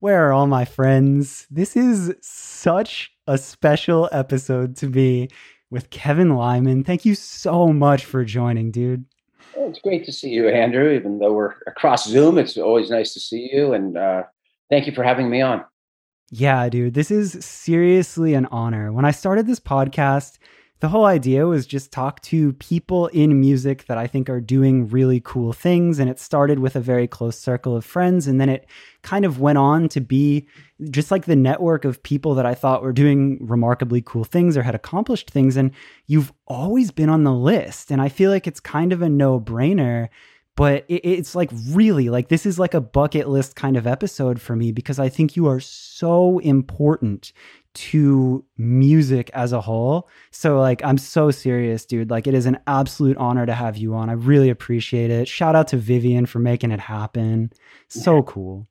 Where are all my friends? This is such a special episode to be with Kevin Lyman. Thank you so much for joining, dude. Well, it's great to see you, Andrew. Even though we're across Zoom, it's always nice to see you. And uh, thank you for having me on. Yeah, dude, this is seriously an honor. When I started this podcast, the whole idea was just talk to people in music that I think are doing really cool things. And it started with a very close circle of friends. And then it kind of went on to be just like the network of people that I thought were doing remarkably cool things or had accomplished things. And you've always been on the list. And I feel like it's kind of a no brainer but it, it's like really like this is like a bucket list kind of episode for me because I think you are so important to music as a whole. So like I'm so serious, dude. Like it is an absolute honor to have you on. I really appreciate it. Shout out to Vivian for making it happen. So cool.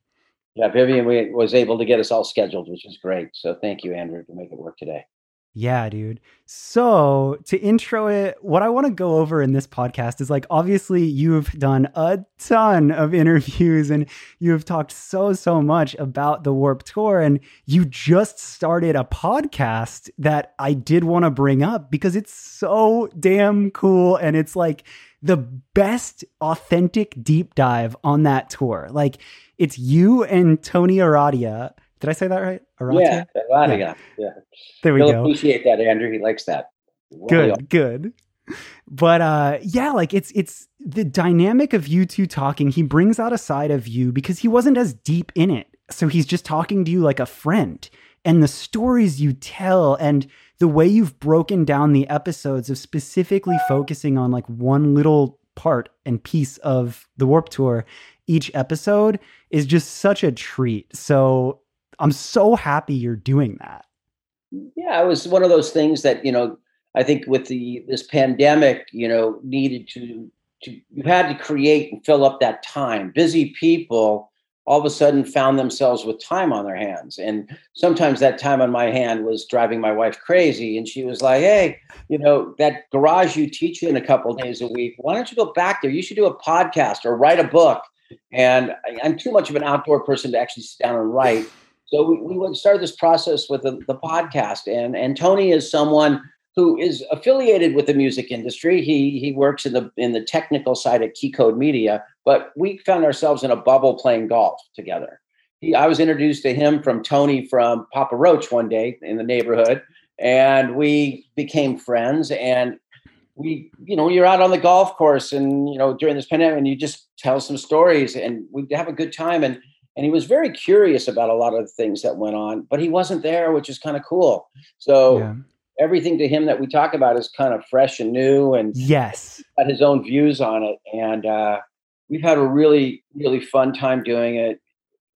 Yeah, Vivian we was able to get us all scheduled, which is great. So thank you, Andrew, to make it work today. Yeah, dude. So, to intro it, what I want to go over in this podcast is like, obviously, you've done a ton of interviews and you have talked so, so much about the Warp Tour. And you just started a podcast that I did want to bring up because it's so damn cool. And it's like the best authentic deep dive on that tour. Like, it's you and Tony Arratia did I say that right? Aratia? Yeah, Aratia. Yeah. yeah. There we He'll go. Appreciate that, Andrew. He likes that. good, good. But uh, yeah, like it's it's the dynamic of you two talking. He brings out a side of you because he wasn't as deep in it, so he's just talking to you like a friend. And the stories you tell and the way you've broken down the episodes of specifically focusing on like one little part and piece of the Warp Tour each episode is just such a treat. So I'm so happy you're doing that. Yeah, it was one of those things that, you know, I think with the this pandemic, you know, needed to to you had to create and fill up that time. Busy people all of a sudden found themselves with time on their hands. And sometimes that time on my hand was driving my wife crazy. And she was like, Hey, you know, that garage you teach in a couple days a week, why don't you go back there? You should do a podcast or write a book. And I'm too much of an outdoor person to actually sit down and write. So we, we started this process with the, the podcast, and and Tony is someone who is affiliated with the music industry. He he works in the in the technical side at Keycode Media, but we found ourselves in a bubble playing golf together. He, I was introduced to him from Tony from Papa Roach one day in the neighborhood, and we became friends. And we, you know, you're out on the golf course, and you know, during this pandemic, and you just tell some stories, and we have a good time. And and he was very curious about a lot of the things that went on but he wasn't there which is kind of cool. So yeah. everything to him that we talk about is kind of fresh and new and yes. had his own views on it and uh, we've had a really really fun time doing it.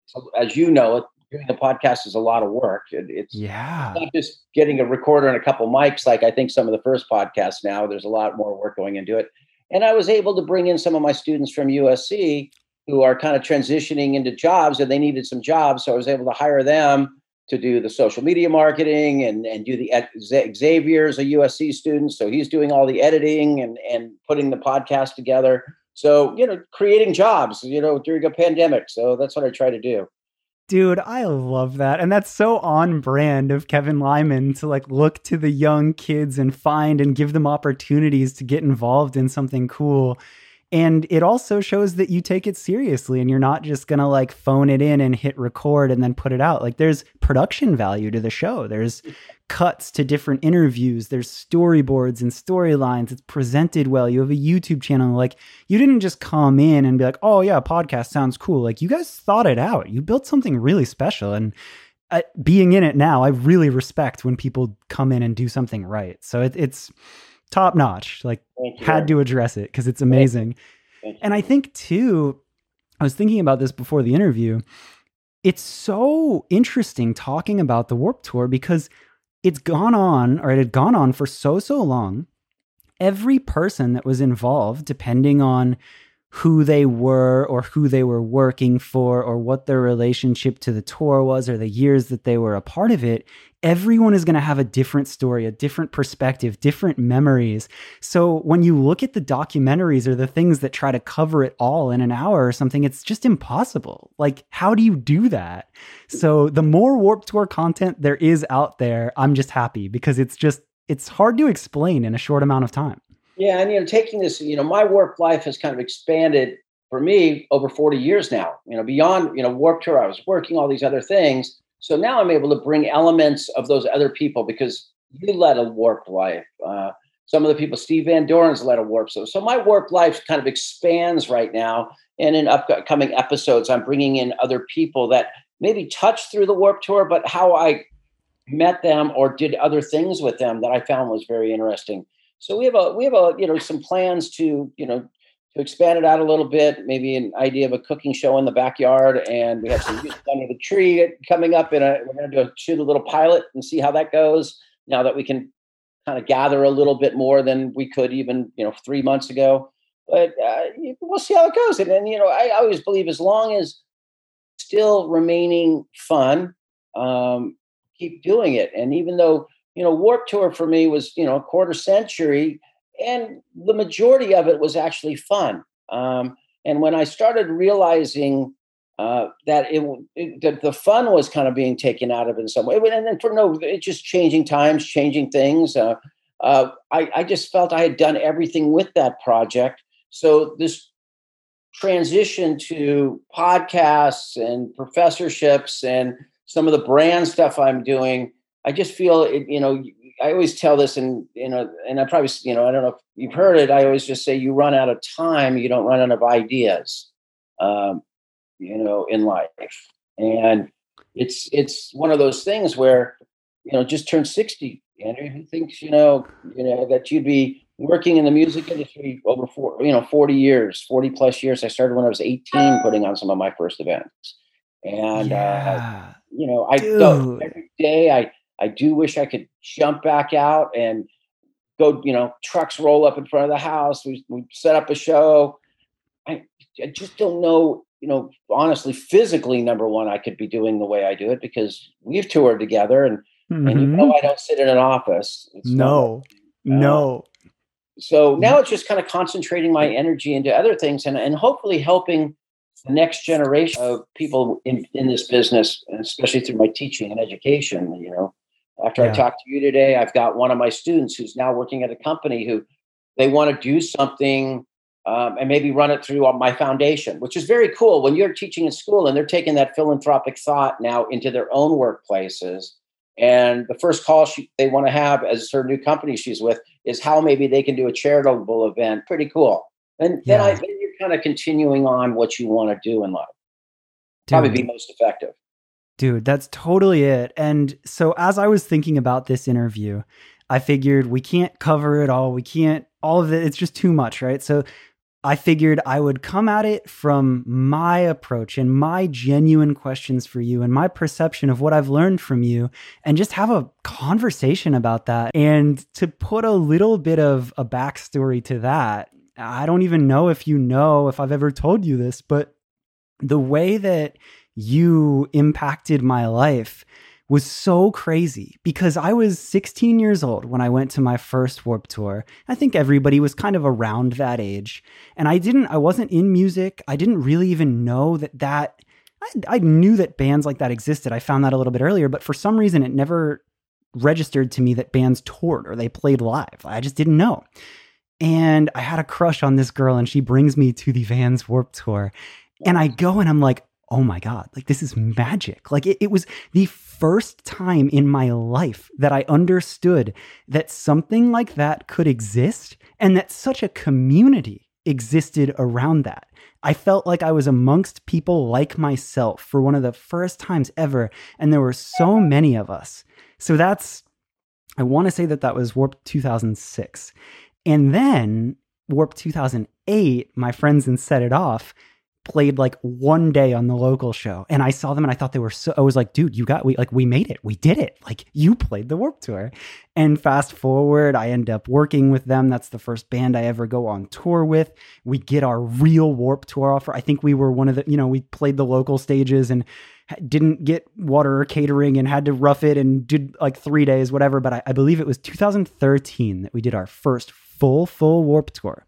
So, as you know doing the podcast is a lot of work it, it's yeah. not just getting a recorder and a couple mics like i think some of the first podcasts now there's a lot more work going into it. And i was able to bring in some of my students from usc who are kind of transitioning into jobs and they needed some jobs. So I was able to hire them to do the social media marketing and, and do the Xavier's a USC student. So he's doing all the editing and, and putting the podcast together. So, you know, creating jobs, you know, during a pandemic. So that's what I try to do. Dude, I love that. And that's so on brand of Kevin Lyman to like look to the young kids and find and give them opportunities to get involved in something cool. And it also shows that you take it seriously and you're not just going to like phone it in and hit record and then put it out. Like there's production value to the show. There's cuts to different interviews, there's storyboards and storylines. It's presented well. You have a YouTube channel. Like you didn't just come in and be like, "Oh yeah, podcast sounds cool." Like you guys thought it out. You built something really special and uh, being in it now, I really respect when people come in and do something right. So it, it's top notch. Like had to address it because it's amazing. And I think too, I was thinking about this before the interview. It's so interesting talking about the Warp Tour because it's gone on, or it had gone on for so, so long. Every person that was involved, depending on who they were or who they were working for or what their relationship to the tour was or the years that they were a part of it, everyone is going to have a different story, a different perspective, different memories. So when you look at the documentaries or the things that try to cover it all in an hour or something, it's just impossible. Like, how do you do that? So the more Warp Tour content there is out there, I'm just happy because it's just, it's hard to explain in a short amount of time. Yeah, and you know, taking this, you know, my work life has kind of expanded for me over 40 years now. You know, beyond, you know, Warp Tour, I was working all these other things. So now I'm able to bring elements of those other people because you led a warp life. Uh, some of the people, Steve Van Doren's led a warp. So, so my work life kind of expands right now. And in upcoming episodes, I'm bringing in other people that maybe touched through the warp tour, but how I met them or did other things with them that I found was very interesting. So we have a we have a you know some plans to you know to expand it out a little bit. Maybe an idea of a cooking show in the backyard, and we have some under the tree coming up. And we're going to do a, shoot a little pilot and see how that goes. Now that we can kind of gather a little bit more than we could even you know three months ago. But uh, we'll see how it goes. And then you know I always believe as long as still remaining fun, um, keep doing it. And even though you know, Warp Tour for me was, you know, a quarter century, and the majority of it was actually fun. Um, and when I started realizing uh, that it, it, that the fun was kind of being taken out of it in some way, and then for no, it's just changing times, changing things. Uh, uh, I, I just felt I had done everything with that project. So this transition to podcasts and professorships and some of the brand stuff I'm doing I just feel it, you know, I always tell this and, you know, and I probably, you know, I don't know if you've heard it. I always just say you run out of time, you don't run out of ideas, um, you know, in life. And it's, it's one of those things where, you know, just turned 60, Andrew, who thinks, you know, you know, that you'd be working in the music industry over four, you know, 40 years, 40 plus years. I started when I was 18 putting on some of my first events. And, uh, yeah. uh, you know, I every day I, I do wish I could jump back out and go, you know, trucks roll up in front of the house. We, we set up a show. I, I just don't know, you know, honestly, physically, number one, I could be doing the way I do it because we've toured together and, mm-hmm. and you know, mm-hmm. I don't sit in an office. It's no, not, uh, no. So now it's just kind of concentrating my energy into other things and, and hopefully helping the next generation of people in, in this business, especially through my teaching and education, you know, after yeah. I talked to you today, I've got one of my students who's now working at a company who they want to do something um, and maybe run it through my foundation, which is very cool. When you're teaching in school and they're taking that philanthropic thought now into their own workplaces. And the first call she, they want to have as her new company she's with is how maybe they can do a charitable event. Pretty cool. And yeah. then, I, then you're kind of continuing on what you want to do in life. Dude. Probably be most effective. Dude, that's totally it. And so as I was thinking about this interview, I figured we can't cover it all. We can't all of it. It's just too much, right? So I figured I would come at it from my approach and my genuine questions for you and my perception of what I've learned from you and just have a conversation about that. And to put a little bit of a backstory to that, I don't even know if you know if I've ever told you this, but the way that you impacted my life was so crazy because I was 16 years old when I went to my first Warp Tour. I think everybody was kind of around that age. And I didn't, I wasn't in music. I didn't really even know that that, I, I knew that bands like that existed. I found that a little bit earlier, but for some reason it never registered to me that bands toured or they played live. I just didn't know. And I had a crush on this girl and she brings me to the Vans Warp Tour. And I go and I'm like, oh my God, like this is magic. Like it, it, was the first time in my life that I understood that something like that could exist and that such a community existed around that. I felt like I was amongst people like myself for one of the first times ever. And there were so many of us. So that's, I want to say that that was Warp 2006. And then Warp 2008, my friends and Set It Off played like one day on the local show and I saw them and I thought they were so I was like, dude, you got we like we made it. We did it. Like you played the Warp Tour. And fast forward, I end up working with them. That's the first band I ever go on tour with. We get our real Warp Tour offer. I think we were one of the, you know, we played the local stages and didn't get water or catering and had to rough it and did like three days, whatever. But I, I believe it was 2013 that we did our first full, full Warp Tour.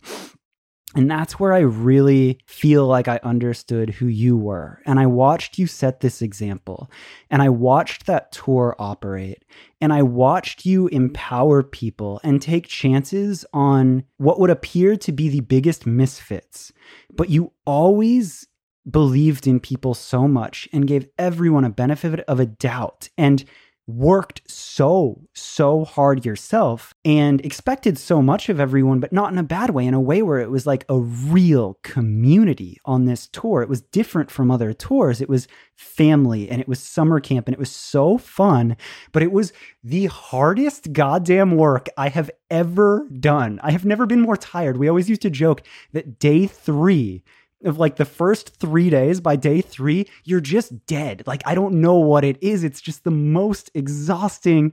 And that's where I really feel like I understood who you were. And I watched you set this example. And I watched that tour operate. And I watched you empower people and take chances on what would appear to be the biggest misfits. But you always believed in people so much and gave everyone a benefit of a doubt. And worked so, so hard yourself and expected so much of everyone, but not in a bad way, in a way where it was like a real community on this tour. It was different from other tours. It was family and it was summer camp and it was so fun, but it was the hardest goddamn work I have ever done. I have never been more tired. We always used to joke that day three, of like the first three days, by day three, you're just dead. Like, I don't know what it is. It's just the most exhausting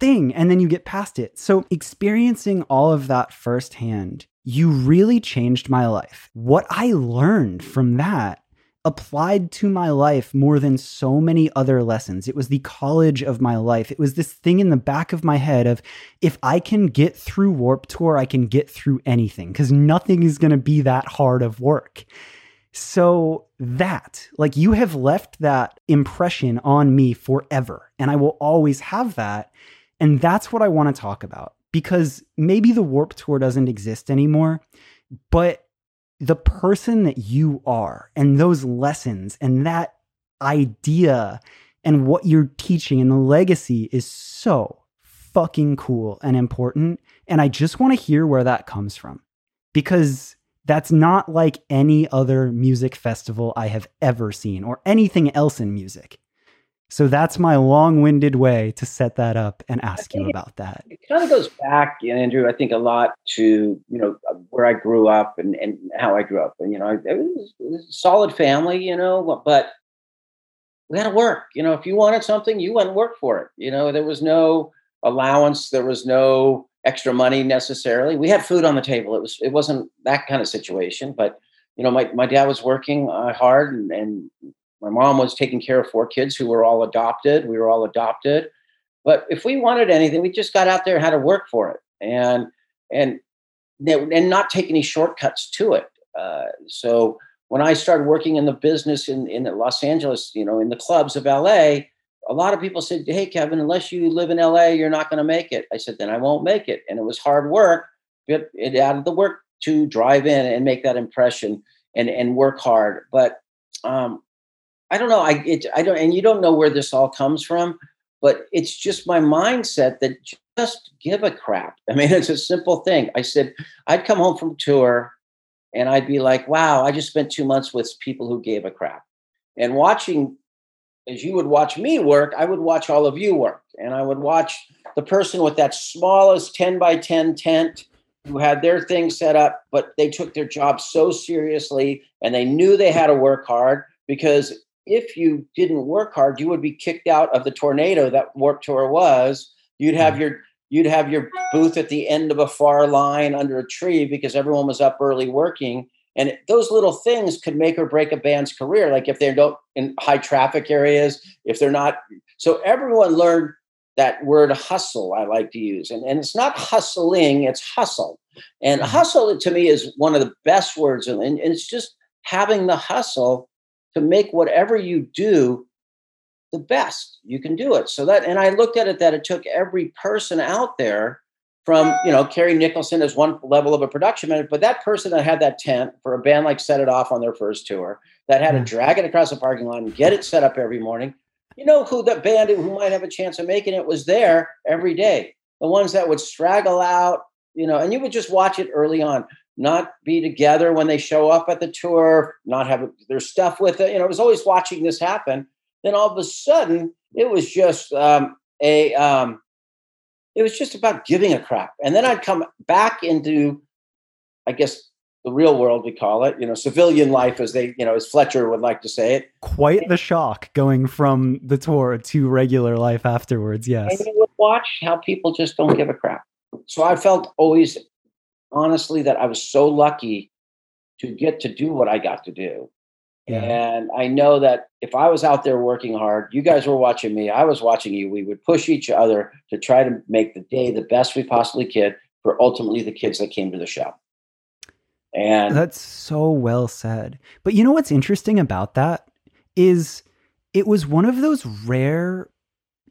thing. And then you get past it. So, experiencing all of that firsthand, you really changed my life. What I learned from that applied to my life more than so many other lessons. It was the college of my life. It was this thing in the back of my head of if I can get through Warp Tour, I can get through anything because nothing is going to be that hard of work. So, that, like, you have left that impression on me forever. And I will always have that. And that's what I want to talk about because maybe the Warp Tour doesn't exist anymore, but the person that you are and those lessons and that idea and what you're teaching and the legacy is so fucking cool and important. And I just want to hear where that comes from because that's not like any other music festival I have ever seen or anything else in music. So that's my long-winded way to set that up and ask you about that. It kind of goes back, Andrew. I think a lot to you know where I grew up and, and how I grew up, and you know, it was, it was a solid family, you know, but we had to work. You know, if you wanted something, you went and worked for it. You know, there was no allowance, there was no extra money necessarily. We had food on the table. It was it wasn't that kind of situation, but you know, my, my dad was working uh, hard and, and my mom was taking care of four kids who were all adopted. We were all adopted. But if we wanted anything, we just got out there and had to work for it, and and and not take any shortcuts to it. Uh, so when I started working in the business in in Los Angeles, you know, in the clubs of LA, a lot of people said, "Hey, Kevin, unless you live in LA, you're not going to make it." I said, "Then I won't make it," and it was hard work, but it added the work to drive in and make that impression and and work hard. But um, I don't know. I it, I don't, and you don't know where this all comes from, but it's just my mindset that just give a crap. I mean, it's a simple thing. I said I'd come home from tour, and I'd be like, "Wow, I just spent two months with people who gave a crap," and watching. As you would watch me work, I would watch all of you work, and I would watch the person with that smallest 10 by 10 tent who had their thing set up, but they took their job so seriously and they knew they had to work hard because if you didn't work hard, you would be kicked out of the tornado that Warp Tour was. You'd have mm. your you'd have your booth at the end of a far line under a tree because everyone was up early working. And those little things could make or break a band's career. Like if they don't in high traffic areas, if they're not. So everyone learned that word hustle, I like to use. And, and it's not hustling, it's hustle. And mm-hmm. hustle to me is one of the best words. And, and it's just having the hustle to make whatever you do the best you can do it. So that, and I looked at it that it took every person out there from, you know, Kerry Nicholson as one level of a production manager, but that person that had that tent for a band like Set It Off on their first tour, that had to mm. drag it across the parking lot and get it set up every morning. You know who the band who might have a chance of making it was there every day. The ones that would straggle out, you know, and you would just watch it early on not be together when they show up at the tour, not have their stuff with it. You know, I was always watching this happen. Then all of a sudden, it was just um, a, um, it was just about giving a crap. And then I'd come back into, I guess, the real world, we call it, you know, civilian life, as they, you know, as Fletcher would like to say it. Quite the shock going from the tour to regular life afterwards. Yes. And you would watch how people just don't give a crap. So I felt always, honestly, that I was so lucky to get to do what I got to do. Yeah. And I know that if I was out there working hard, you guys were watching me, I was watching you, we would push each other to try to make the day the best we possibly could for ultimately the kids that came to the show. And that's so well said. But you know what's interesting about that is it was one of those rare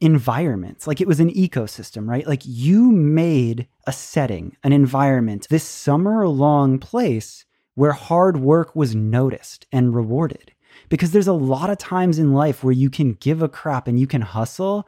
environments. Like it was an ecosystem, right? Like you made a setting, an environment, this summer long place where hard work was noticed and rewarded. Because there's a lot of times in life where you can give a crap and you can hustle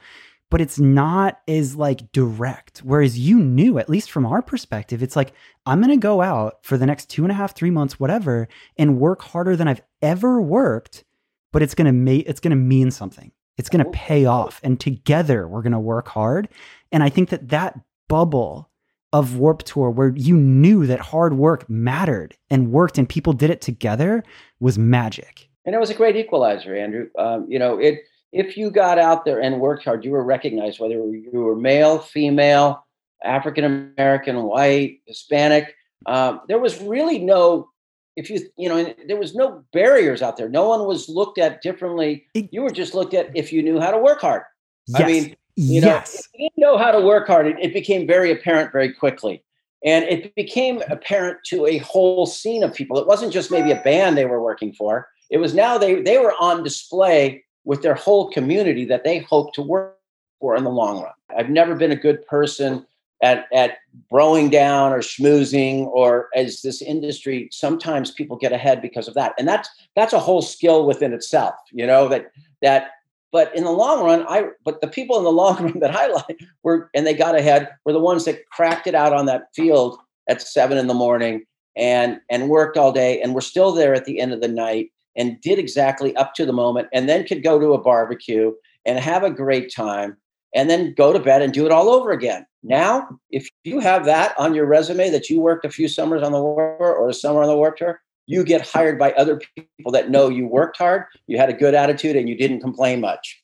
but it's not as like direct. Whereas you knew, at least from our perspective, it's like, I'm going to go out for the next two and a half, three months, whatever, and work harder than I've ever worked, but it's going to make, it's going to mean something. It's going to pay off. And together we're going to work hard. And I think that that bubble of Warp Tour where you knew that hard work mattered and worked and people did it together was magic. And it was a great equalizer, Andrew. Um, you know, it, if you got out there and worked hard, you were recognized, whether you were male, female, African American, white, Hispanic. Um, there was really no, if you, you know, there was no barriers out there. No one was looked at differently. You were just looked at if you knew how to work hard. Yes. I mean, you know, yes. if you didn't know how to work hard, it, it became very apparent very quickly. And it became apparent to a whole scene of people. It wasn't just maybe a band they were working for. It was now they they were on display with their whole community that they hope to work for in the long run. I've never been a good person at at broing down or schmoozing or as this industry sometimes people get ahead because of that. And that's that's a whole skill within itself you know that that but in the long run i but the people in the long run that i like were and they got ahead were the ones that cracked it out on that field at seven in the morning and and worked all day and were still there at the end of the night and did exactly up to the moment and then could go to a barbecue and have a great time and then go to bed and do it all over again. Now, if you have that on your resume that you worked a few summers on the war or a summer on the work tour, you get hired by other people that know you worked hard, you had a good attitude, and you didn't complain much.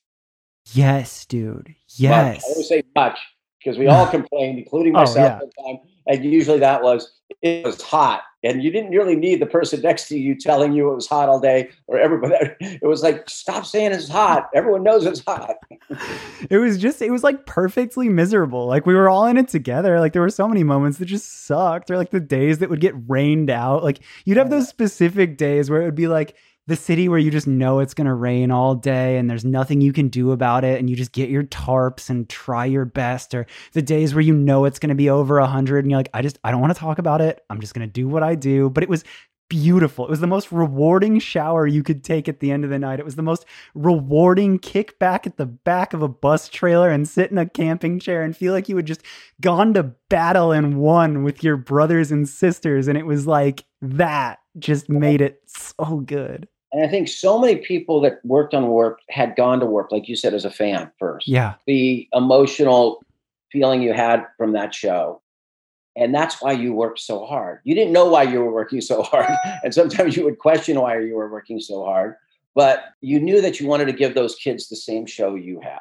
Yes, dude. Yes. Much. I always say much because we all complained, including oh, myself oh, yeah. And usually that was it was hot and you didn't really need the person next to you telling you it was hot all day or everybody it was like stop saying it's hot everyone knows it's hot it was just it was like perfectly miserable. Like we were all in it together. Like there were so many moments that just sucked. Or like the days that would get rained out. Like you'd have those specific days where it would be like the city where you just know it's going to rain all day and there's nothing you can do about it and you just get your tarps and try your best. Or the days where you know it's going to be over 100 and you're like I just I don't want to talk about it. I'm just going to do what I do. But it was beautiful. It was the most rewarding shower you could take at the end of the night. It was the most rewarding kick back at the back of a bus trailer and sit in a camping chair and feel like you had just gone to battle and won with your brothers and sisters and it was like that just made it so good. And I think so many people that worked on Warp had gone to Warp, like you said, as a fan first. Yeah. The emotional feeling you had from that show. And that's why you worked so hard. You didn't know why you were working so hard. And sometimes you would question why you were working so hard. But you knew that you wanted to give those kids the same show you had.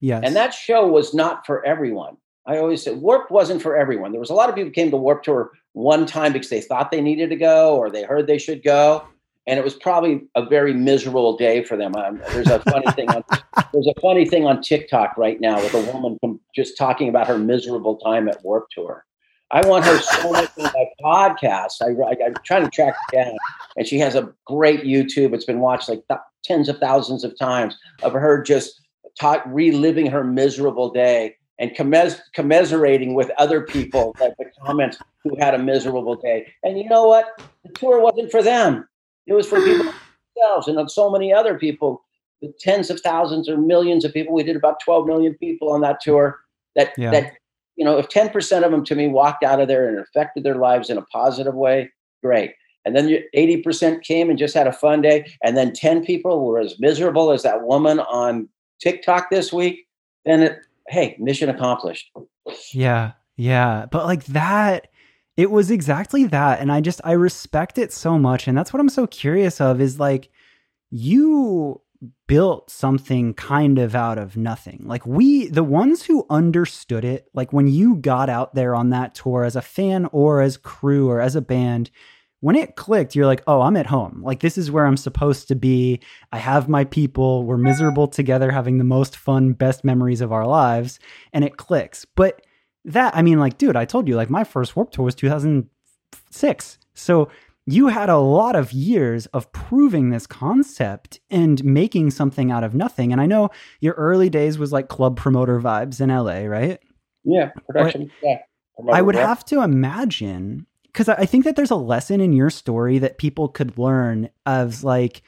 Yes. And that show was not for everyone. I always said Warp wasn't for everyone. There was a lot of people came to Warp Tour one time because they thought they needed to go or they heard they should go and it was probably a very miserable day for them. Um, there's a funny thing on there's a funny thing on TikTok right now with a woman just talking about her miserable time at Warp Tour. I want her so much in my podcast. I, I, am trying to track it down, and she has a great YouTube. It's been watched like th- tens of thousands of times of her just talk, reliving her miserable day and commes- commiserating with other people like the comments who had a miserable day. And you know what? The tour wasn't for them. It was for people themselves and so many other people, the tens of thousands or millions of people. We did about 12 million people on that tour. That yeah. that you know, if 10% of them to me walked out of there and affected their lives in a positive way, great. And then 80% came and just had a fun day. And then 10 people were as miserable as that woman on TikTok this week. Then it, hey, mission accomplished. Yeah. Yeah. But like that It was exactly that. And I just, I respect it so much. And that's what I'm so curious of is like, you built something kind of out of nothing. Like, we, the ones who understood it, like when you got out there on that tour as a fan or as crew or as a band, when it clicked, you're like, oh, I'm at home. Like, this is where I'm supposed to be. I have my people. We're miserable together, having the most fun, best memories of our lives. And it clicks. But that, I mean, like, dude, I told you, like, my first Warp Tour was 2006. So you had a lot of years of proving this concept and making something out of nothing. And I know your early days was like club promoter vibes in LA, right? Yeah, production. But yeah. I would have to imagine because I think that there's a lesson in your story that people could learn of like,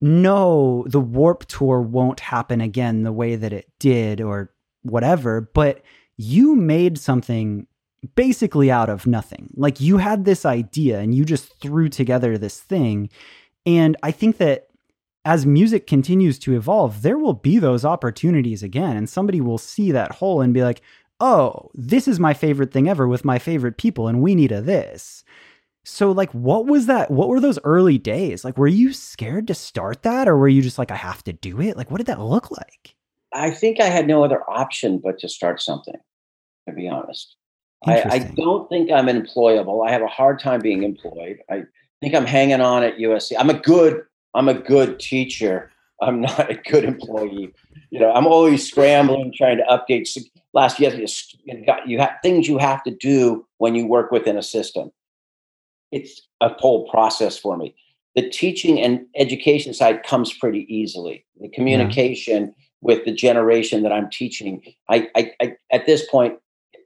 no, the warp tour won't happen again the way that it did or whatever, but you made something basically out of nothing. Like you had this idea and you just threw together this thing. And I think that as music continues to evolve, there will be those opportunities again. And somebody will see that hole and be like, oh, this is my favorite thing ever with my favorite people, and we need a this. So, like, what was that? What were those early days? Like, were you scared to start that, or were you just like, I have to do it? Like, what did that look like? I think I had no other option but to start something, to be honest. I, I don't think I'm employable. I have a hard time being employed. I think I'm hanging on at USC. I'm a good, I'm a good teacher. I'm not a good employee. You know, I'm always scrambling, trying to update last year you got you have things you have to do when you work within a system it's a whole process for me the teaching and education side comes pretty easily the communication yeah. with the generation that i'm teaching I, I, I at this point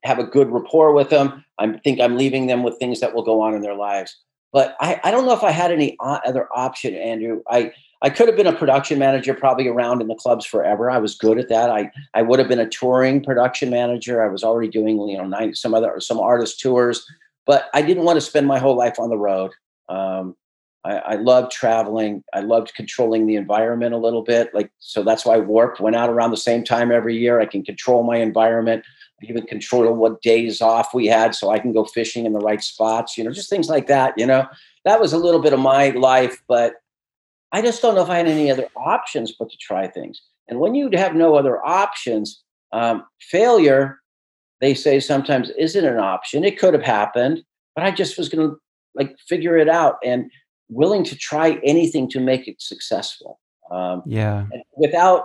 have a good rapport with them i think i'm leaving them with things that will go on in their lives but I, I don't know if I had any other option, Andrew. I, I could have been a production manager, probably around in the clubs forever. I was good at that. I, I would have been a touring production manager. I was already doing, you know, some other some artist tours, but I didn't want to spend my whole life on the road. Um, I, I loved traveling. I loved controlling the environment a little bit. Like so, that's why Warp went out around the same time every year. I can control my environment even control what days off we had so I can go fishing in the right spots, you know, just things like that, you know. That was a little bit of my life, but I just don't know if I had any other options but to try things. And when you have no other options, um, failure, they say sometimes isn't an option. It could have happened, but I just was going to like figure it out and willing to try anything to make it successful. Um, yeah. Without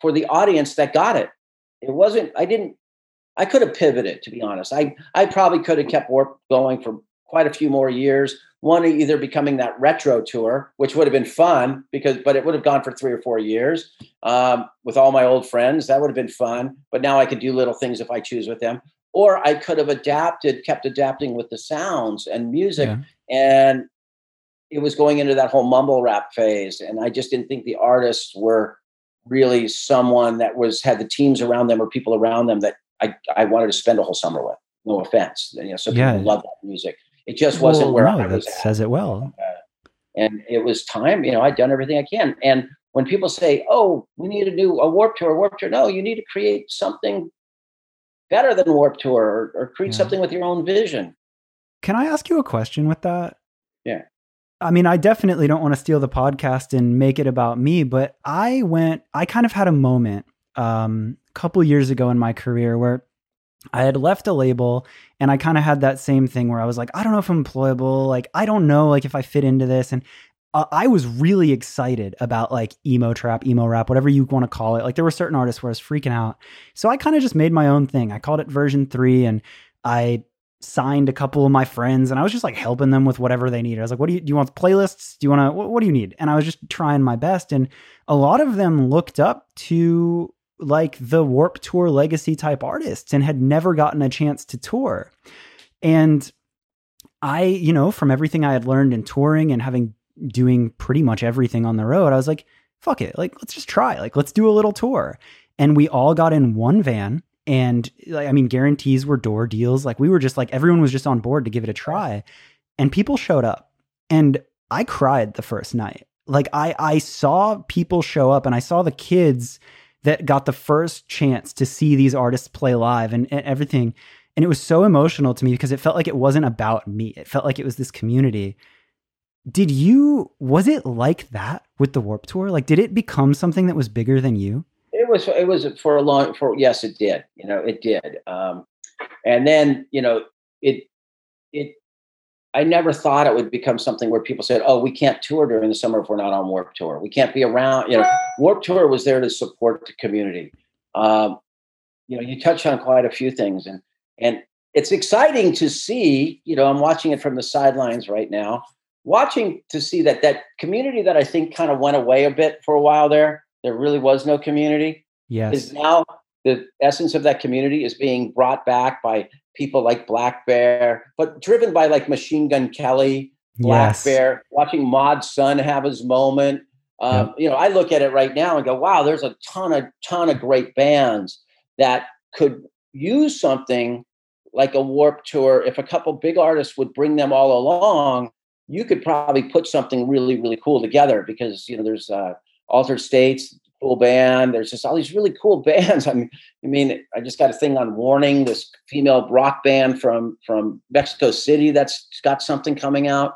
for the audience that got it, it wasn't. I didn't I could have pivoted, to be honest. I I probably could have kept Warp going for quite a few more years. One either becoming that retro tour, which would have been fun because, but it would have gone for three or four years um, with all my old friends. That would have been fun. But now I could do little things if I choose with them. Or I could have adapted, kept adapting with the sounds and music, yeah. and it was going into that whole mumble rap phase. And I just didn't think the artists were really someone that was had the teams around them or people around them that I, I wanted to spend a whole summer with. No offense, you know, yeah. people love that music. It just wasn't well, where no, I was. That at. says it well. Uh, and it was time. You know, I'd done everything I can. And when people say, "Oh, we need to do a warp tour," warp tour, no, you need to create something better than warp tour, or, or create yeah. something with your own vision. Can I ask you a question with that? Yeah. I mean, I definitely don't want to steal the podcast and make it about me, but I went, I kind of had a moment um, a couple years ago in my career where I had left a label and I kind of had that same thing where I was like, I don't know if I'm employable. Like, I don't know, like, if I fit into this. And uh, I was really excited about like emo trap, emo rap, whatever you want to call it. Like, there were certain artists where I was freaking out. So I kind of just made my own thing. I called it version three and I signed a couple of my friends and I was just like helping them with whatever they needed. I was like, what do you, do you want playlists? Do you want to, what, what do you need? And I was just trying my best. And a lot of them looked up to like the Warp Tour legacy type artists and had never gotten a chance to tour. And I, you know, from everything I had learned in touring and having doing pretty much everything on the road, I was like, fuck it. Like, let's just try. Like, let's do a little tour. And we all got in one van. And like, I mean, guarantees were door deals. Like, we were just like, everyone was just on board to give it a try. And people showed up. And I cried the first night. Like, I, I saw people show up and I saw the kids that got the first chance to see these artists play live and, and everything. And it was so emotional to me because it felt like it wasn't about me. It felt like it was this community. Did you, was it like that with the Warp Tour? Like, did it become something that was bigger than you? It was, it was for a long, for, yes, it did. You know, it did. Um, and then, you know, it, it, I never thought it would become something where people said, "Oh, we can't tour during the summer if we're not on Warp Tour. We can't be around." You know, Warp Tour was there to support the community. Um, you know, you touch on quite a few things, and and it's exciting to see. You know, I'm watching it from the sidelines right now, watching to see that that community that I think kind of went away a bit for a while there. There really was no community. Yes, is now the essence of that community is being brought back by people like Black Bear, but driven by like Machine Gun Kelly, Black yes. Bear, watching Mod Sun have his moment. Um, yep. You know, I look at it right now and go, wow, there's a ton of ton of great bands that could use something like a warp tour. If a couple big artists would bring them all along, you could probably put something really, really cool together because you know there's uh, altered states, cool band. There's just all these really cool bands. I mean, I mean, I just got a thing on Warning, this female rock band from from Mexico City that's got something coming out.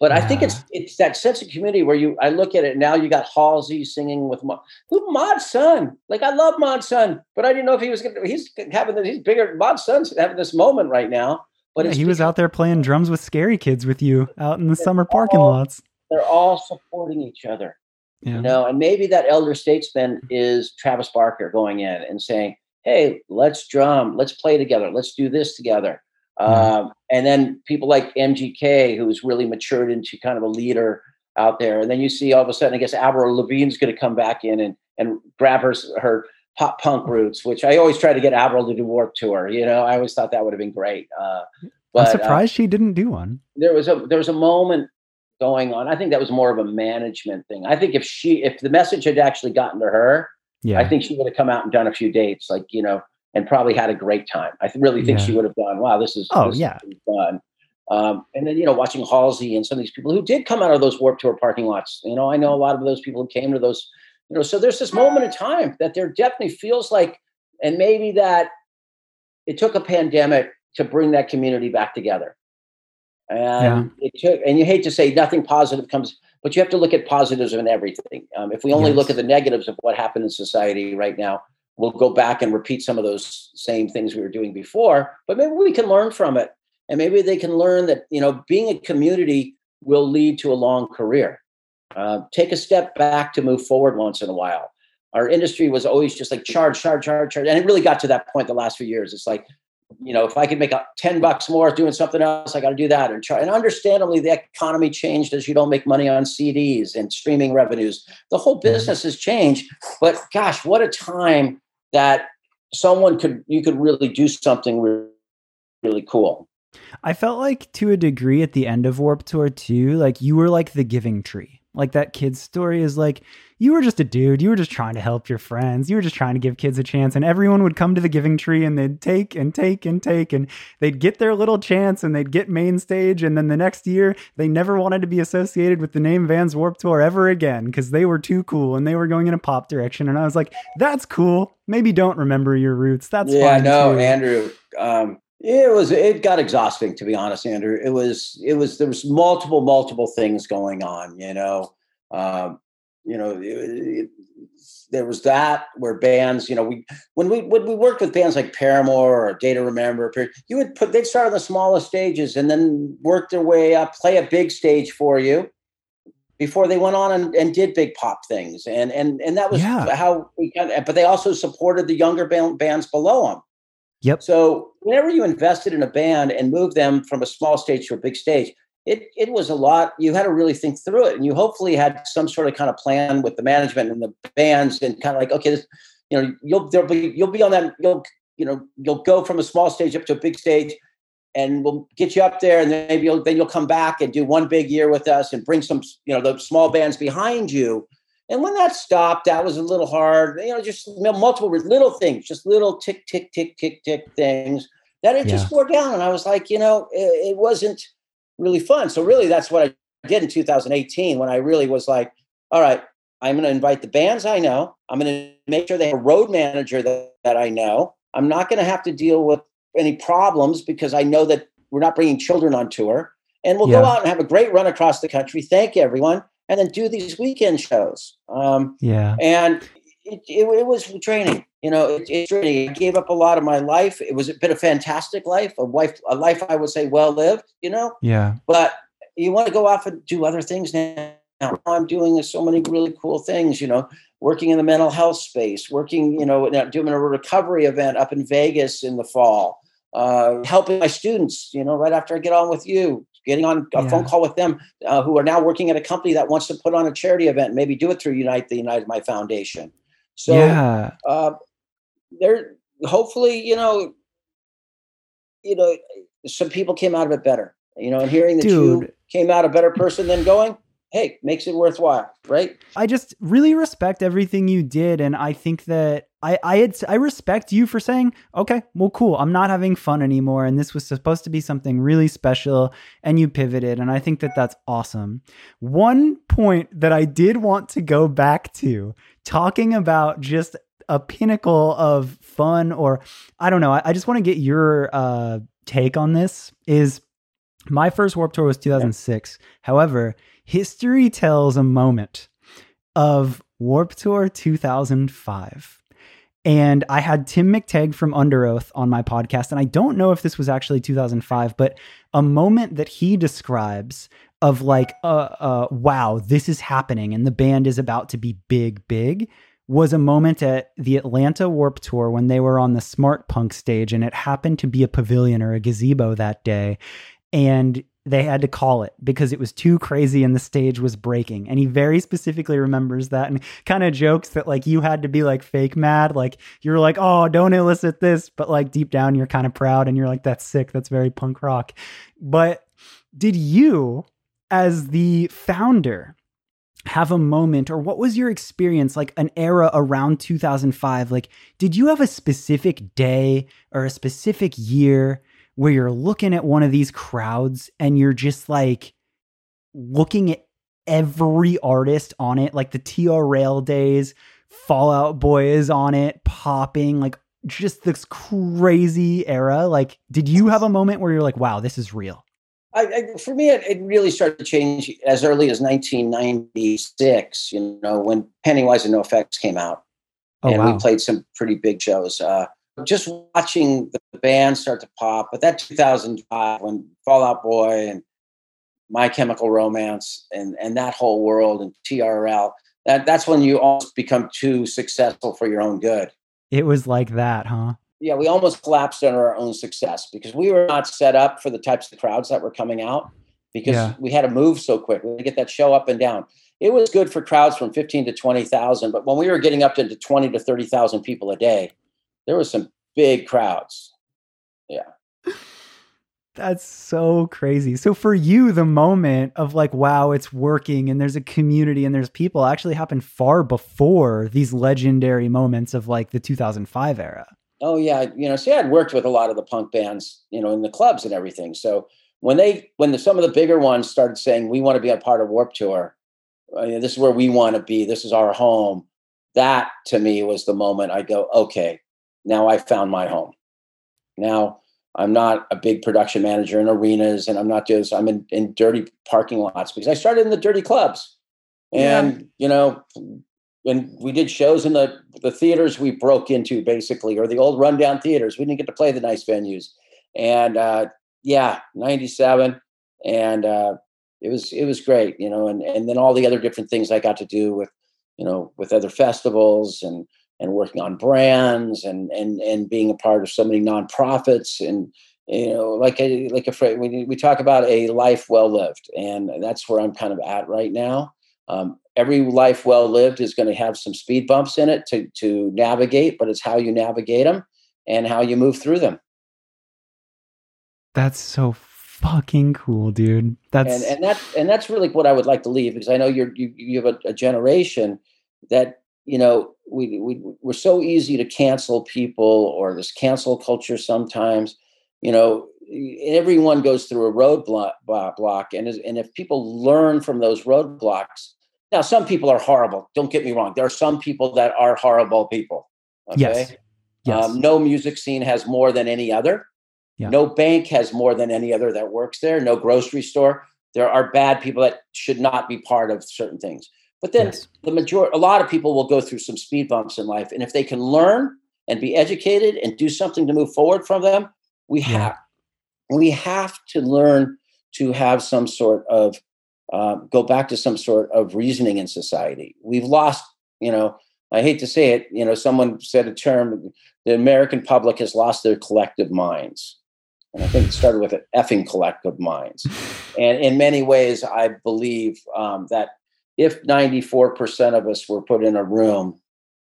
But yeah. I think it's it's that sense of community where you I look at it now. You got Halsey singing with Mod, who Mod Sun. Like I love Mod Sun, but I didn't know if he was gonna. He's having this, he's bigger. Mod Sun's having this moment right now. But yeah, he was out there playing drums with Scary Kids with you out in the summer parking all, lots. They're all supporting each other. Yeah. You know, and maybe that elder statesman is Travis Barker going in and saying, "Hey, let's drum, let's play together, let's do this together." Um, and then people like MGK, who's really matured into kind of a leader out there. And then you see all of a sudden, I guess Avril Lavigne's going to come back in and and grab her her pop punk roots, which I always try to get Avril to do Warp Tour. You know, I always thought that would have been great. Uh, but, I'm uh, surprised uh, she didn't do one. There was a there was a moment going on. I think that was more of a management thing. I think if she if the message had actually gotten to her, yeah. I think she would have come out and done a few dates, like you know, and probably had a great time. I really think yeah. she would have gone, wow, this is oh this yeah is fun. Um, and then you know, watching Halsey and some of these people who did come out of those Warp Tour parking lots. You know, I know a lot of those people who came to those. You know, so there's this moment in time that there definitely feels like, and maybe that it took a pandemic to bring that community back together. And yeah. it took, and you hate to say nothing positive comes, but you have to look at positives in everything. Um, if we only yes. look at the negatives of what happened in society right now, we'll go back and repeat some of those same things we were doing before. But maybe we can learn from it, and maybe they can learn that you know being a community will lead to a long career. Uh, take a step back to move forward once in a while. Our industry was always just like charge, charge, charge, charge, and it really got to that point the last few years. It's like you know, if I could make a 10 bucks more doing something else, I got to do that. And try. And understandably, the economy changed as you don't make money on CDs and streaming revenues. The whole business has changed. But gosh, what a time that someone could, you could really do something really, really cool. I felt like to a degree at the end of Warp Tour too, like you were like the giving tree. Like that kid's story is like you were just a dude. You were just trying to help your friends. You were just trying to give kids a chance. And everyone would come to the giving tree and they'd take and take and take and they'd get their little chance and they'd get main stage. And then the next year, they never wanted to be associated with the name Vans Warp Tour ever again because they were too cool and they were going in a pop direction. And I was like, that's cool. Maybe don't remember your roots. That's yeah, fine. no, too. Andrew. Um, it was it got exhausting to be honest, Andrew. It was it was there was multiple multiple things going on. You know, um, you know, it, it, there was that where bands, you know, we when we when we worked with bands like Paramore or Day to Remember, you would put they'd start on the smallest stages and then work their way up, play a big stage for you before they went on and, and did big pop things, and and and that was yeah. how we kind of. But they also supported the younger band, bands below them. Yep. So whenever you invested in a band and moved them from a small stage to a big stage, it it was a lot. You had to really think through it, and you hopefully had some sort of kind of plan with the management and the bands, and kind of like, okay, this, you know, you'll there'll be you'll be on that you'll you know you'll go from a small stage up to a big stage, and we'll get you up there, and then maybe you'll, then you'll come back and do one big year with us and bring some you know the small bands behind you and when that stopped, that was a little hard. You know, just multiple little things, just little tick, tick, tick, tick, tick things that it yeah. just wore down. And I was like, you know, it, it, wasn't really fun. So really, that's what I did in 2018 when I really was like, all right, I'm going to invite the bands I know. I'm going to make sure they have a road manager that, that I know. I'm not going to have to deal with any problems because I know that we're not bringing children on tour. And we'll Yeah. go out and have a great run across the country. Thank you, everyone, and then do these weekend shows. Um, Yeah. and it, it, it was draining. You know, it, it's draining. I gave up a lot of my life. It was a fantastic life, a life, a life I would say well lived. You know, Yeah. but you want to go off and do other things now. Now I'm doing so many really cool things. You know, working in the mental health space, working, you know, doing a recovery event up in Vegas in the fall, uh, helping my students. You know, right after I get on with you. Getting on a Yeah. phone call with them uh, who are now working at a company that wants to put on a charity event, maybe do it through Unite the United My Foundation. So yeah. uh, there, hopefully, you know, you know, some people came out of it better. You know, and hearing that you came out a better person than going, hey, makes it worthwhile, right? I just really respect everything you did, and I think that I I had I respect you for saying, okay, well, cool. I'm not having fun anymore, and this was supposed to be something really special, and you pivoted, and I think that that's awesome. One point that I did want to go back to, talking about just a pinnacle of fun, or I don't know, I, I just want to get your uh, take on this. Is my first Warped Tour was 2006. However, history tells a moment of Warped Tour 2005. And I had Tim McTague from Underoath on my podcast. And I don't know if this was actually 2005, but a moment that he describes of like, uh, uh, wow, this is happening and the band is about to be big, big was a moment at the Atlanta Warped Tour when they were on the Smartpunk stage. And it happened to be a pavilion or a gazebo that day. And they had to call it because it was too crazy and the stage was breaking. And he very specifically remembers that and kind of jokes that like you had to be like fake mad. Like you're like, oh, don't elicit this. But like deep down, you're kind of proud and you're like, that's sick. That's very punk rock. But did you, as the founder, have a moment or what was your experience like an era around 2005 like did you have a specific day or a specific year where you're looking at one of these crowds and you're just like looking at every artist on it like the TRL days Fall Out Boy is on it popping like just this crazy era like did you have a moment where you're like wow this is real I, I, for me, it, it really started to change as early as 1996. You know, when Pennywise and NOFX came out, oh and wow we played some pretty big shows. Uh, just watching the band start to pop, but that 2005 when Fall Out Boy and My Chemical Romance and and that whole world and TRL, that that's when you almost become too successful for your own good. it was like that huh Yeah, we almost collapsed under our own success because we were not set up for the types of crowds that were coming out because Yeah. we had to move so quick. We had to get that show up and down. It was good for crowds from 15 to 20,000, but when we were getting up to 20 to 30,000 people a day, there were some big crowds. Yeah. That's so crazy. So for you, the moment of like, wow, it's working and there's a community and there's people actually happened far before these legendary moments of like the 2005 era. Oh yeah, you know, see, I'd worked with a lot of the punk bands, you know, in the clubs and everything. So when they, when the, some of the bigger ones started saying, "We want to be a part of Warped Tour," uh, you know, this is where we want to be. This is our home. That to me was the moment I go, okay, now I found my home. Now I'm not a big production manager in arenas, and I'm not just I'm in, in dirty parking lots because I started in the dirty clubs, and you know, when we did shows in the the theaters we broke into basically, or the old rundown theaters, we didn't get to play the nice venues, and uh, yeah, '97, and uh, it was it was great, you know, and and then all the other different things I got to do with, you know, with other festivals and and working on brands and and and being a part of so many nonprofits and you know like a like a phrase we we talk about a life well lived and that's where I'm kind of at right now. Um, every life well lived is going to have some speed bumps in it to to navigate, but it's how you navigate them and how you move through them. That's so fucking cool, dude. That's and and that and that's really what I would like to leave because I know you're you, you have a, a generation that you know we, we we're so easy to cancel people or this cancel culture sometimes you know everyone goes through a roadblock block and is, and if people learn from those roadblocks now some people are horrible don't get me wrong there are some people that are horrible people okay yes. Yes. um, no music scene has more than any other Yeah. No bank has more than any other that works there. No grocery store. There are bad people that should not be part of certain things. But then yes. the majority, a lot of people will go through some speed bumps in life, and if they can learn and be educated and do something to move forward from them, we yeah. have we have to learn to have some sort of uh, go back to some sort of reasoning in society. We've lost, you know, I hate to say it, you know, someone said a term, the American public has lost their collective minds. And I think it started with an effing collective minds. And in many ways, I believe um, that if 94% of us were put in a room,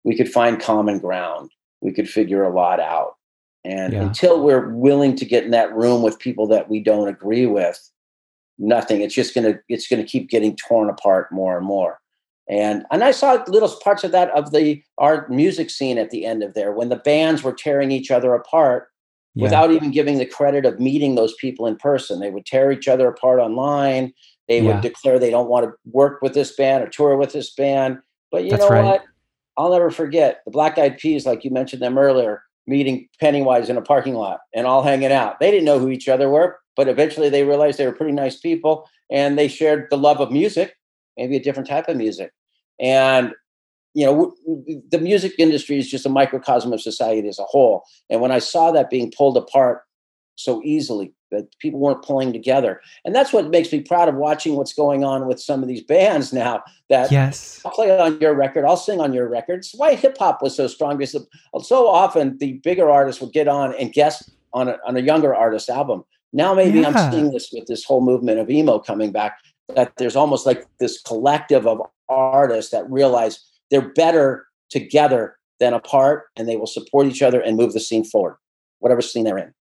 we could find common ground. We could figure a lot out. And yeah. until we're willing to get in that room with people that we don't agree with, nothing. It's just gonna it's gonna keep getting torn apart more and more. And and I saw little parts of that of the art music scene at the end of there when the bands were tearing each other apart yeah. without even giving the credit of meeting those people in person. They would tear each other apart online. They yeah. would declare they don't want to work with this band or tour with this band. But you That's know right. what? I'll never forget the Black Eyed Peas, like you mentioned them earlier meeting Pennywise in a parking lot and all hanging out. They didn't know who each other were, but eventually they realized they were pretty nice people and they shared the love of music, maybe a different type of music. And you know, the music industry is just a microcosm of society as a whole. And when I saw that being pulled apart so easily, that people weren't pulling together. And that's what makes me proud of watching what's going on with some of these bands now that yes. I'll play on your record, I'll sing on your records. Why hip hop was so strong because so often the bigger artists would get on and guest on a, on a younger artist's album. Now maybe yeah. I'm seeing this with this whole movement of emo coming back that there's almost like this collective of artists that realize they're better together than apart and they will support each other and move the scene forward, whatever scene they're in.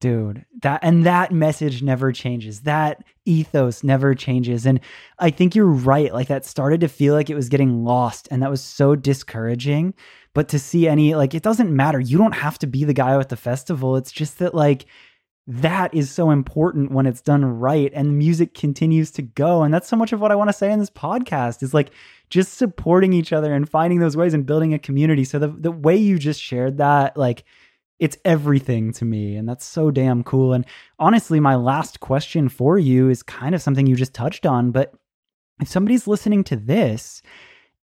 Dude, that and that message never changes. That ethos never changes. And I think you're right. Like that started to feel like it was getting lost and that was so discouraging. But to see any like it doesn't matter. You don't have to be the guy at the festival. It's just that like that is so important when it's done right and music continues to go. And that's so much of what I want to say in this podcast is like just supporting each other and finding those ways and building a community. So the the way you just shared that like it's everything to me and that's so damn cool and honestly my last question for you is kind of something you just touched on but if somebody's listening to this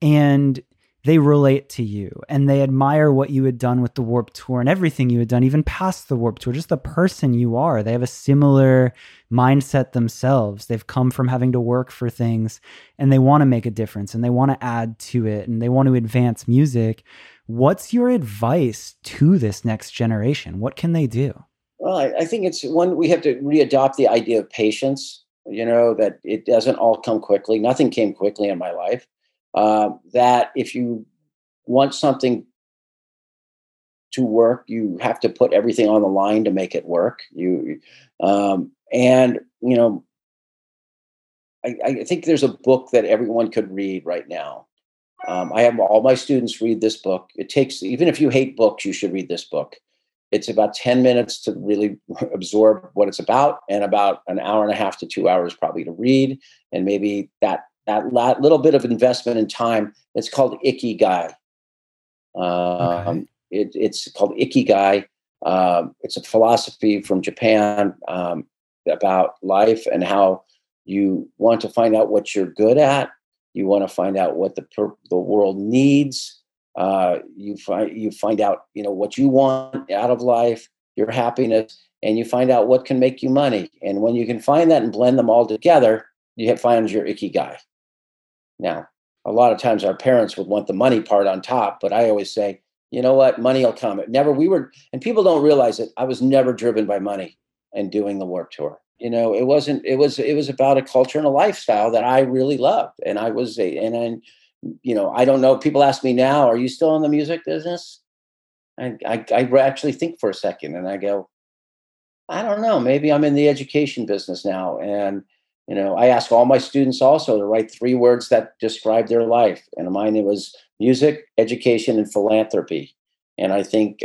and they relate to you and they admire what you had done with the Warped Tour and everything you had done, even past the Warped Tour, just the person you are. They have a similar mindset themselves. They've come from having to work for things and they want to make a difference and they want to add to it and they want to advance music. What's your advice to this next generation? What can they do? Well, I, I think it's one we have to readopt the idea of patience. You know that it doesn't all come quickly. Nothing came quickly in my life. Uh, that if you want something to work, you have to put everything on the line to make it work. You um, and you know, I, I, think there's a book that everyone could read right now um, I have all my students read this book. It takes, even if you hate books, you should read this book. It's about 10 minutes to really absorb what it's about, and about an hour and a half to two hours probably to read, and maybe that that little bit of investment in time. It's called Ikigai. Um, okay. it, it's called Ikigai. Um, it's a philosophy from Japan um, about life and how you want to find out what you're good at you want to find out what the per- the world needs. Uh, you find you find out you know what you want out of life, your happiness, and you find out what can make you money. And when you can find that and blend them all together, you find your ikigai. Now, a lot of times our parents would want the money part on top, but I always say, you know what, money will come. It never we were, and people don't realize it. I was never driven by money and doing the Warped Tour you know it wasn't it was it was about a culture and a lifestyle that i really loved and i was a and then you know i don't know people ask me now are you still in the music business I, I i actually think for a second and i go i don't know maybe i'm in the education business now and you know i ask all my students also to write three words that describe their life and mine it was music education and philanthropy and i think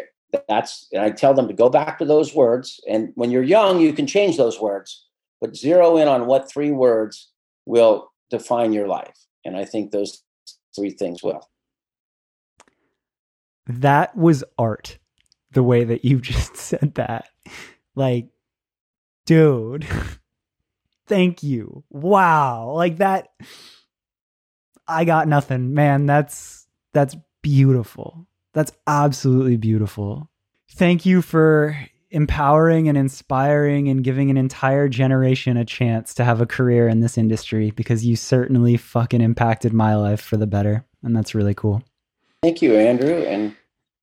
that's and i tell them to go back to those words and when you're young you can change those words but zero in on what three words will define your life and i think those three things will that was art the way that you just said that. Like, dude, thank you. Wow. Like that. I got nothing, man. That's that's beautiful. That's absolutely beautiful. Thank you for empowering and inspiring and giving an entire generation a chance to have a career in this industry because you certainly fucking impacted my life for the better. And that's really cool. Thank you, Andrew. And,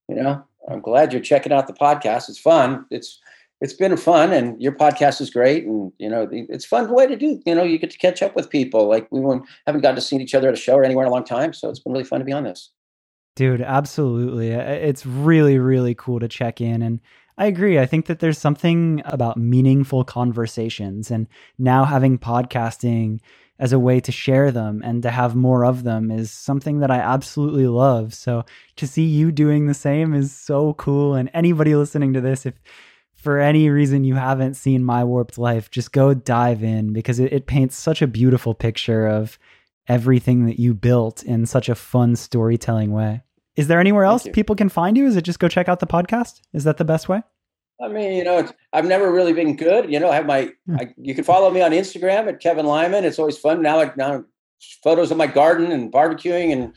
you know, I'm glad you're checking out the podcast. It's fun. It's, it's been fun and your podcast is great. And, you know, it's fun way to do, you know, you get to catch up with people. Like we haven't gotten to see each other at a show or anywhere in a long time. So it's been really fun to be on this. Dude, absolutely. It's really, really cool to check in. And I agree. I think that there's something about meaningful conversations and now having podcasting as a way to share them and to have more of them is something that I absolutely love. So to see you doing the same is so cool. And anybody listening to this, if for any reason you haven't seen My Warped Life, just go dive in because it, it paints such a beautiful picture of everything that you built in such a fun storytelling way. Is there anywhere else people can find you? Is it just go check out the podcast? Is that the best way? I mean, you know, I've never really been good. You know, I have my, hmm. I, you can follow me on Instagram at Kevin Lyman. It's always fun. Now, like now photos of my garden and barbecuing and,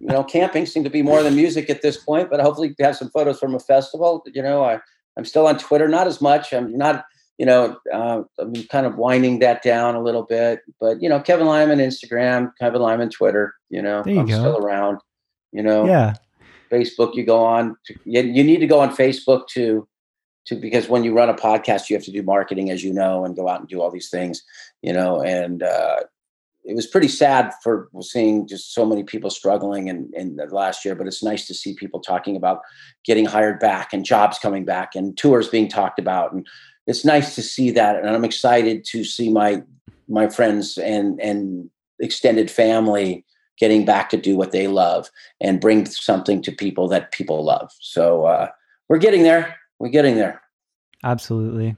you know, camping seem to be more than music at this point, but hopefully have some photos from a festival. You know, I, I'm still on Twitter, not as much. I'm not, you know, uh, I'm kind of winding that down a little bit, but you know, Kevin Lyman Instagram, Kevin Lyman Twitter, you know, you I'm go. still around you know yeah facebook you go on to, you, you need to go on facebook to to because when you run a podcast you have to do marketing as you know and go out and do all these things you know and uh, it was pretty sad for seeing just so many people struggling in, in the last year, but it's nice to see people talking about getting hired back and jobs coming back and tours being talked about. And it's nice to see that. And I'm excited to see my my friends and and extended family getting back to do what they love and bring something to people that people love. So uh, we're getting there. We're getting there. Absolutely.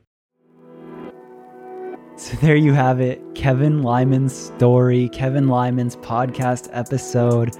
So there you have it. Kevin Lyman's story, Kevin Lyman's podcast episode.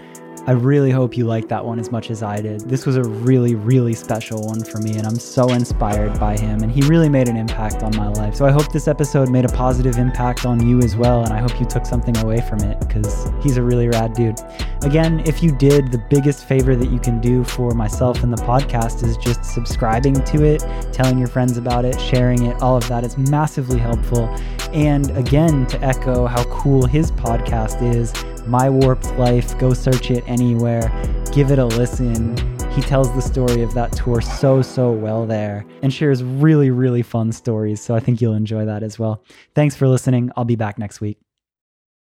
I really hope you liked that one as much as I did. This was a really, really special one for me, and I'm so inspired by him. And he really made an impact on my life. So I hope this episode made a positive impact on you as well. And I hope you took something away from it because he's a really rad dude. Again, if you did, the biggest favor that you can do for myself and the podcast is just subscribing to it, telling your friends about it, sharing it. All of that is massively helpful. And again, to echo how cool his podcast is, My Warped Life, go search it anywhere, give it a listen. He tells the story of that tour so, so well there and shares really, really fun stories. So I think you'll enjoy that as well. Thanks for listening. I'll be back next week.